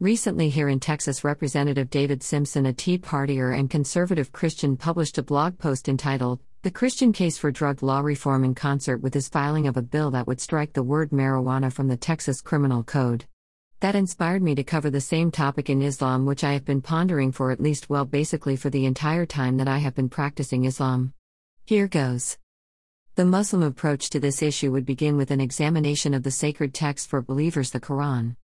Recently, here in Texas, Representative David Simpson, a Tea Partier and conservative Christian, published a blog post entitled, The Christian Case for Drug Law Reform in Concert with His Filing of a Bill That Would Strike the Word Marijuana from the Texas Criminal Code. That inspired me to cover the same topic in Islam, which I have been pondering for at least, well, basically for the entire time that I have been practicing Islam. Here goes. The Muslim approach to this issue would begin with an examination of the sacred text for believers, the Quran.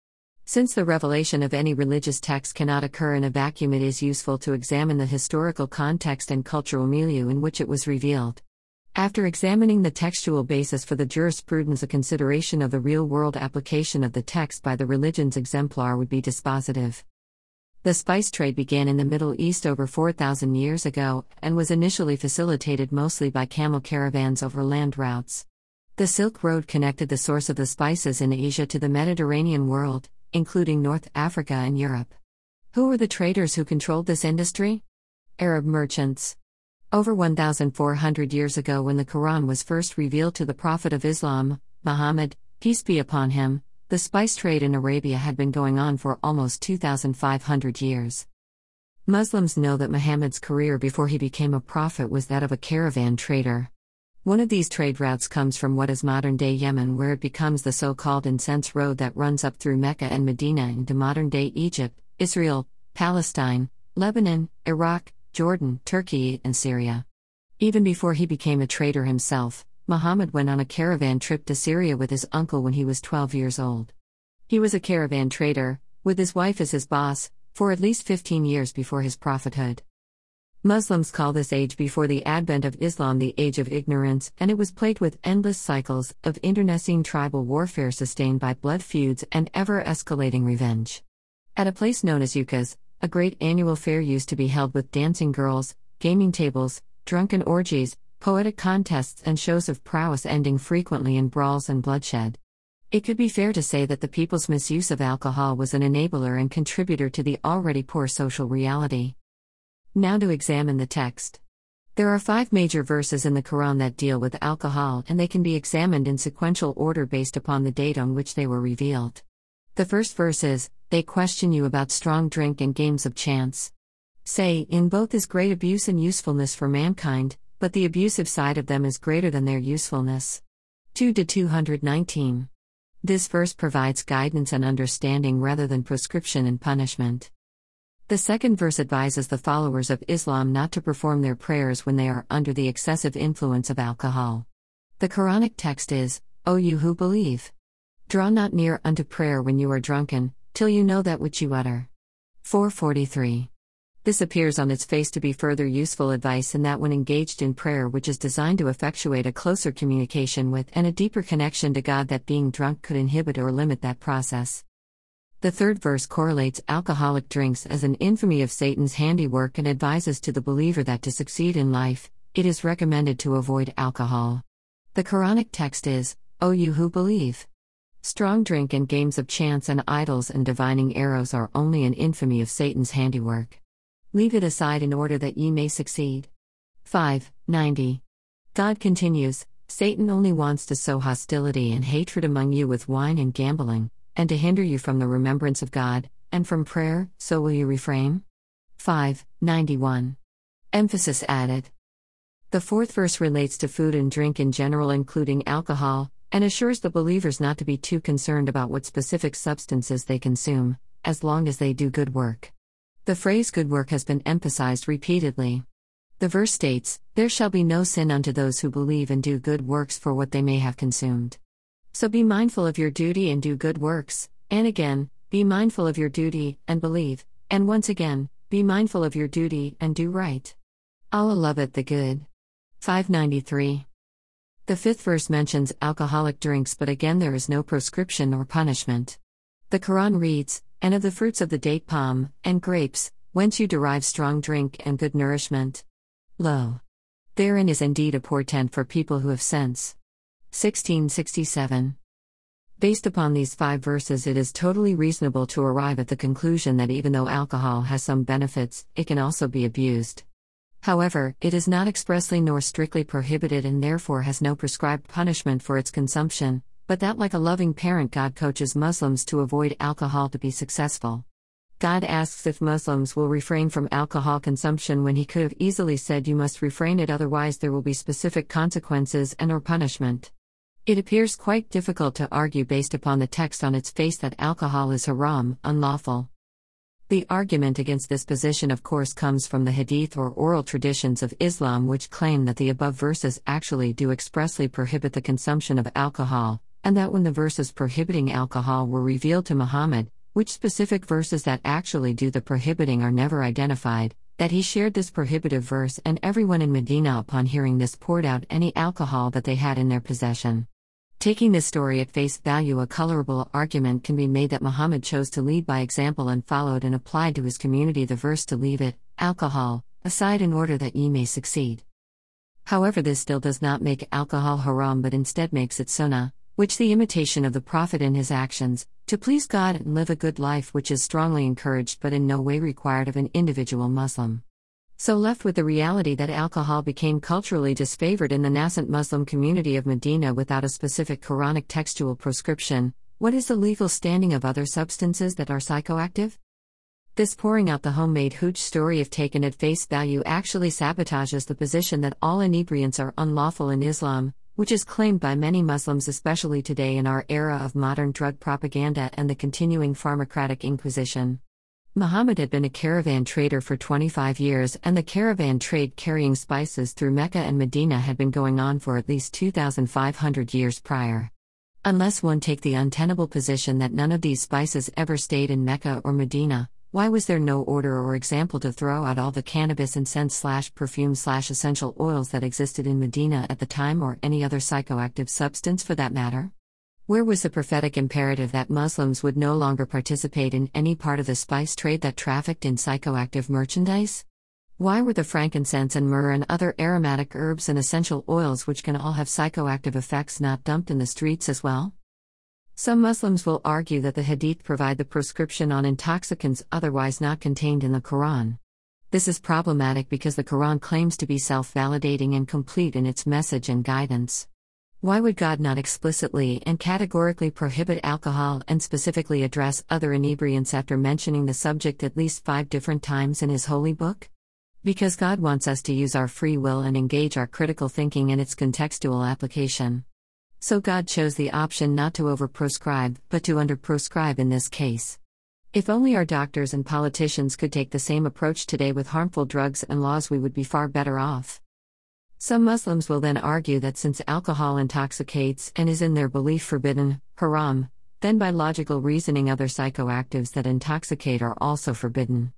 Since the revelation of any religious text cannot occur in a vacuum, it is useful to examine the historical context and cultural milieu in which it was revealed. After examining the textual basis for the jurisprudence, a consideration of the real world application of the text by the religion's exemplar would be dispositive. The spice trade began in the Middle East over 4,000 years ago and was initially facilitated mostly by camel caravans over land routes. The Silk Road connected the source of the spices in Asia to the Mediterranean world, including North Africa and Europe. Who were the traders who controlled this industry? Arab merchants. Over 1,400 years ago, when the Quran was first revealed to the Prophet of Islam, Muhammad, peace be upon him, the spice trade in Arabia had been going on for almost 2,500 years. Muslims know that Muhammad's career before he became a prophet was that of a caravan trader. One of these trade routes comes from what is modern day Yemen, where it becomes the so called incense road that runs up through Mecca and Medina into modern day Egypt, Israel, Palestine, Lebanon, Iraq, Jordan, Turkey, and Syria. Even before he became a trader himself, Muhammad went on a caravan trip to Syria with his uncle when he was 12 years old. He was a caravan trader, with his wife as his boss, for at least 15 years before his prophethood. Muslims call this age before the advent of Islam the Age of Ignorance, and it was plagued with endless cycles of internecine tribal warfare sustained by blood feuds and ever escalating revenge. At a place known as Ukaz, a great annual fair used to be held with dancing girls, gaming tables, drunken orgies, poetic contests, and shows of prowess ending frequently in brawls and bloodshed. It could be fair to say that the people's misuse of alcohol was an enabler and contributor to the already poor social reality. Now to examine the text. There are five major verses in the Quran that deal with alcohol, and they can be examined in sequential order based upon the date on which they were revealed. The first verse is They question you about strong drink and games of chance. Say, in both is great abuse and usefulness for mankind, but the abusive side of them is greater than their usefulness. 2 to 219. This verse provides guidance and understanding rather than prescription and punishment. The second verse advises the followers of Islam not to perform their prayers when they are under the excessive influence of alcohol. The Quranic text is, O you who believe! Draw not near unto prayer when you are drunken, till you know that which you utter. 443. This appears on its face to be further useful advice in that when engaged in prayer, which is designed to effectuate a closer communication with and a deeper connection to God, that being drunk could inhibit or limit that process. The third verse correlates alcoholic drinks as an infamy of Satan's handiwork and advises to the believer that to succeed in life, it is recommended to avoid alcohol. The Quranic text is, O you who believe! Strong drink and games of chance and idols and divining arrows are only an infamy of Satan's handiwork. Leave it aside in order that ye may succeed. 5. 90. God continues Satan only wants to sow hostility and hatred among you with wine and gambling, and to hinder you from the remembrance of God, and from prayer, so will you refrain? 5. 91. Emphasis added. The fourth verse relates to food and drink in general, including alcohol, and assures the believers not to be too concerned about what specific substances they consume, as long as they do good work. The phrase good work has been emphasized repeatedly. The verse states, There shall be no sin unto those who believe and do good works for what they may have consumed. So be mindful of your duty and do good works, and again, be mindful of your duty and believe, and once again, be mindful of your duty and do right. Allah loveth the good. 593. The fifth verse mentions alcoholic drinks, but again there is no proscription or punishment. The Quran reads, And of the fruits of the date palm, and grapes, whence you derive strong drink and good nourishment. Lo! Therein is indeed a portent for people who have sense. 1667. Based upon these five verses, it is totally reasonable to arrive at the conclusion that even though alcohol has some benefits, it can also be abused. However, it is not expressly nor strictly prohibited and therefore has no prescribed punishment for its consumption, but that, like a loving parent, God coaches Muslims to avoid alcohol to be successful. God asks if Muslims will refrain from alcohol consumption when he could have easily said you must refrain it otherwise there will be specific consequences and or punishment. It appears quite difficult to argue based upon the text on its face that alcohol is haram, unlawful. The argument against this position, of course, comes from the hadith or oral traditions of Islam, which claim that the above verses actually do expressly prohibit the consumption of alcohol, and that when the verses prohibiting alcohol were revealed to Muhammad, which specific verses that actually do the prohibiting are never identified, that he shared this prohibitive verse and everyone in Medina upon hearing this poured out any alcohol that they had in their possession. Taking this story at face value, a colorable argument can be made that Muhammad chose to lead by example and followed and applied to his community the verse to leave it, alcohol, aside in order that ye may succeed. However, this still does not make alcohol haram but instead makes it sunnah, which the imitation of the Prophet in his actions, to please God and live a good life, which is strongly encouraged but in no way required of an individual Muslim. So, left with the reality that alcohol became culturally disfavored in the nascent Muslim community of Medina without a specific Quranic textual prescription, what is the legal standing of other substances that are psychoactive? This pouring out the homemade hooch story, if taken at face value, actually sabotages the position that all inebriants are unlawful in Islam, which is claimed by many Muslims, especially today in our era of modern drug propaganda and the continuing pharmacratic inquisition. Muhammad had been a caravan trader for 25 years, and the caravan trade carrying spices through Mecca and Medina had been going on for at least 2,500 years prior. Unless one take the untenable position that none of these spices ever stayed in Mecca or Medina, why was there no order or example to throw out all the cannabis scent slash perfume slash essential oils that existed in Medina at the time or any other psychoactive substance for that matter? Where was the prophetic imperative that Muslims would no longer participate in any part of the spice trade that trafficked in psychoactive merchandise? Why were the frankincense and myrrh and other aromatic herbs and essential oils, which can all have psychoactive effects, not dumped in the streets as well? Some Muslims will argue that the Hadith provide the prescription on intoxicants otherwise not contained in the Quran. This is problematic because the Quran claims to be self validating and complete in its message and guidance. Why would God not explicitly and categorically prohibit alcohol and specifically address other inebriants after mentioning the subject at least five different times in His holy book? Because God wants us to use our free will and engage our critical thinking in its contextual application. So God chose the option not to overprescribe, but to underprescribe in this case. If only our doctors and politicians could take the same approach today with harmful drugs and laws, we would be far better off. Some Muslims will then argue that since alcohol intoxicates and is in their belief forbidden, haram, then by logical reasoning, other psychoactives that intoxicate are also forbidden.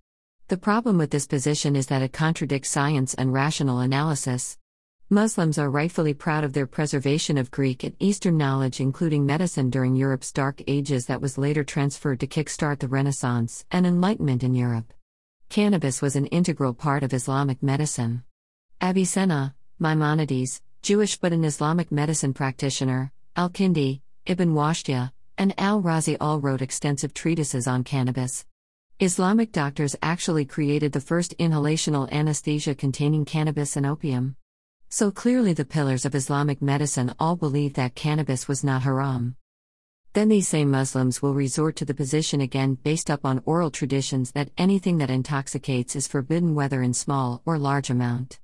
The problem with this position is that it contradicts science and rational analysis. Muslims are rightfully proud of their preservation of Greek and Eastern knowledge, including medicine during Europe's Dark Ages, that was later transferred to kickstart the Renaissance and Enlightenment in Europe. Cannabis was an integral part of Islamic medicine. Avicenna, Maimonides, Jewish but an Islamic medicine practitioner, Al Kindi, Ibn Wahshiyya, and Al Razi all wrote extensive treatises on cannabis. Islamic doctors actually created the first inhalational anesthesia containing cannabis and opium. So clearly, the pillars of Islamic medicine all believe that cannabis was not haram. Then these same Muslims will resort to the position again based up on oral traditions that anything that intoxicates is forbidden whether in small or large amount.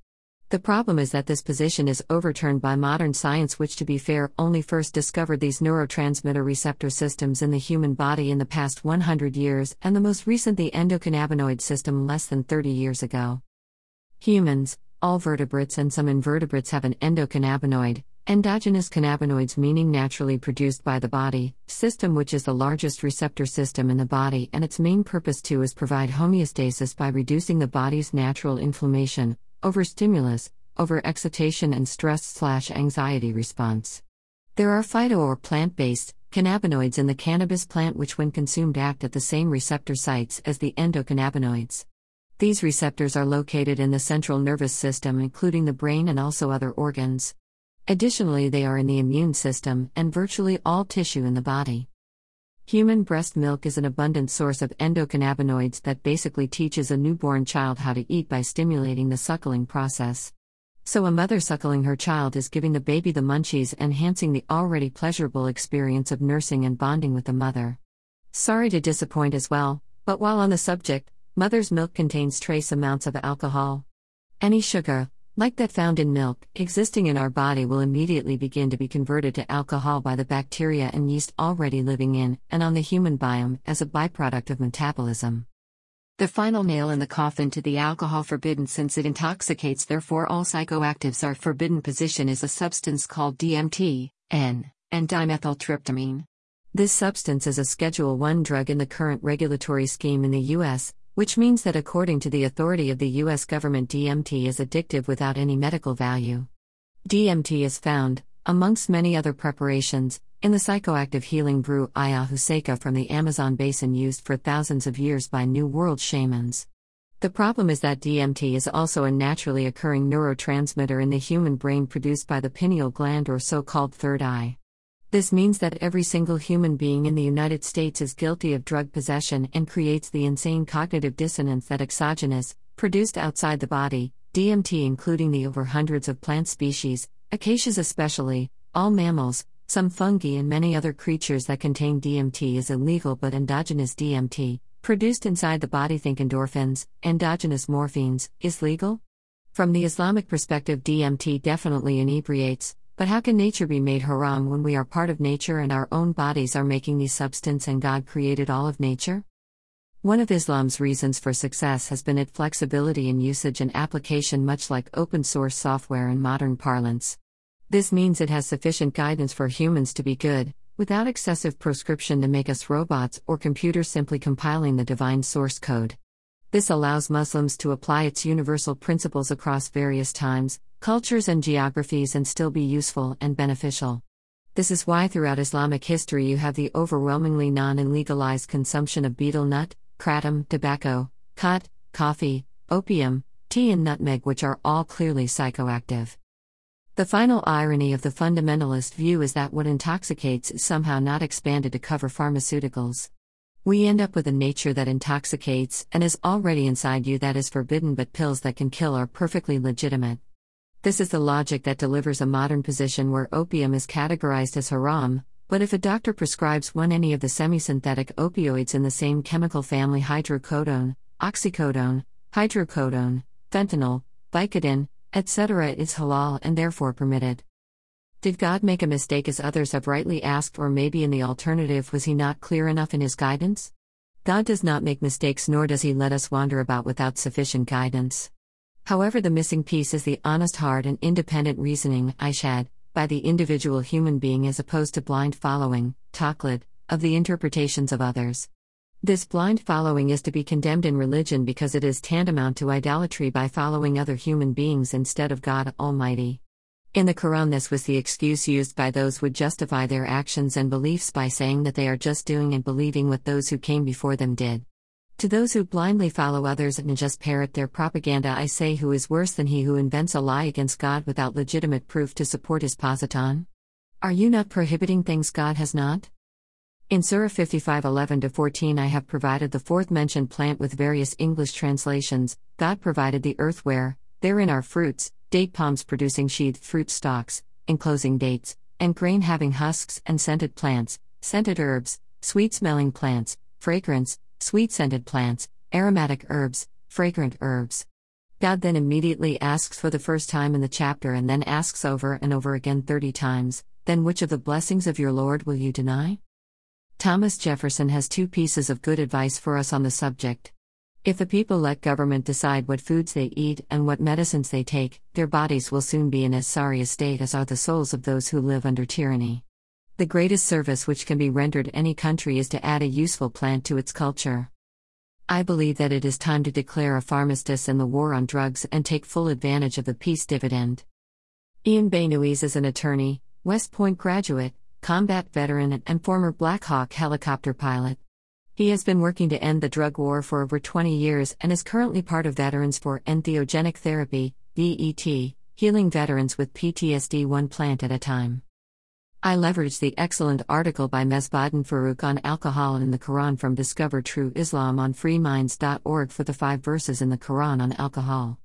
The problem is that this position is overturned by modern science, which, to be fair, only first discovered these neurotransmitter receptor systems in the human body in the past 100 years, and the most recent the endocannabinoid system less than 30 years ago. Humans, all vertebrates and some invertebrates have an endocannabinoid, endogenous cannabinoids meaning naturally produced by the body, system which is the largest receptor system in the body and its main purpose too is provide homeostasis by reducing the body's natural inflammation, overstimulus, overexcitation and stress slash anxiety response. There are phyto or plant-based cannabinoids in the cannabis plant which when consumed act at the same receptor sites as the endocannabinoids. These receptors are located in the central nervous system, including the brain and also other organs. Additionally, they are in the immune system and virtually all tissue in the body. Human breast milk is an abundant source of endocannabinoids that basically teaches a newborn child how to eat by stimulating the suckling process. So, a mother suckling her child is giving the baby the munchies, enhancing the already pleasurable experience of nursing and bonding with the mother. Sorry to disappoint as well, But while on the subject, mother's milk contains trace amounts of alcohol. Any sugar, like that found in milk, existing in our body will immediately begin to be converted to alcohol by the bacteria and yeast already living in and on the human biome as a byproduct of metabolism. The final nail in the coffin to the alcohol forbidden since it intoxicates, therefore, all psychoactives are forbidden position is a substance called DMT, N, and dimethyltryptamine. This substance is a Schedule 1 drug in the current regulatory scheme in the U.S., which means that according to the authority of the U.S. government, DMT is addictive without any medical value. DMT is found, amongst many other preparations, in the psychoactive healing brew ayahuasca from the Amazon basin used for thousands of years by New World shamans. The problem is that DMT is also a naturally occurring neurotransmitter in the human brain produced by the pineal gland or so called third eye. This means that every single human being in the United States is guilty of drug possession and creates the insane cognitive dissonance that exogenous, produced outside the body, DMT, including the over hundreds of plant species, acacias especially, all mammals, some fungi, and many other creatures that contain DMT is illegal, but endogenous DMT, produced inside the body, think endorphins, endogenous morphines, is legal? From the Islamic perspective, DMT definitely inebriates, but how can nature be made haram when we are part of nature and our own bodies are making these substance and God created all of nature? One of Islam's reasons for success has been its flexibility in usage and application, much like open source software in modern parlance. This means it has sufficient guidance for humans to be good, without excessive proscription to make us robots or computers simply compiling the divine source code. This allows Muslims to apply its universal principles across various times, cultures, and geographies and still be useful and beneficial. This is why throughout Islamic history you have the overwhelmingly non and legalized consumption of betel nut, kratom, tobacco, khat, coffee, opium, tea, and nutmeg, which are all clearly psychoactive. The final irony of the fundamentalist view is that what intoxicates is somehow not expanded to cover pharmaceuticals. We end up with a nature that intoxicates and is already inside you that is forbidden, but pills that can kill are perfectly legitimate. This is the logic that delivers a modern position where opium is categorized as haram, but if a doctor prescribes one any of the semi-synthetic opioids in the same chemical family hydrocodone, oxycodone, hydrocodone, fentanyl, Vicodin, etc. is halal and therefore permitted. Did God make a mistake as others have rightly asked, or maybe in the alternative, was He not clear enough in His guidance? God does not make mistakes, nor does He let us wander about without sufficient guidance. However, the missing piece is the honest heart and independent reasoning, ijtihad, by the individual human being as opposed to blind following, taqlid, of the interpretations of others. This blind following is to be condemned in religion because it is tantamount to idolatry by following other human beings instead of God Almighty. In the Quran, this was the excuse used by those who would justify their actions and beliefs by saying that they are just doing and believing what those who came before them did. To those who blindly follow others and just parrot their propaganda, I say, who is worse than he who invents a lie against God without legitimate proof to support his positon? Are you not prohibiting things God has not? In Surah 55 11 14, I have provided the fourth mentioned plant with various English translations. God provided the earth where, therein are fruits, date palms producing sheathed fruit stalks, enclosing dates, and grain having husks, and scented plants, scented herbs, sweet smelling plants, fragrance, sweet scented plants, aromatic herbs, fragrant herbs. God then immediately asks for the first time in the chapter and then asks over and over again 30 times, Then which of the blessings of your Lord will you deny? Thomas Jefferson has two pieces of good advice for us on the subject. If the people let government decide what foods they eat and what medicines they take, their bodies will soon be in as sorry a state as are the souls of those who live under tyranny. The greatest service which can be rendered any country is to add a useful plant to its culture. I believe that it is time to declare a pharmacist in the war on drugs and take full advantage of the peace dividend. Ian Benoist is an attorney, West Point graduate, combat veteran, and former Black Hawk helicopter pilot. He has been working to end the drug war for over 20 years and is currently part of Veterans for Entheogenic Therapy, VET, healing veterans with PTSD one plant at a time. I leverage the excellent article by Mesbaudin Farouk on alcohol in the Quran from Discover True Islam on freeminds.org for the five verses in the Quran on alcohol.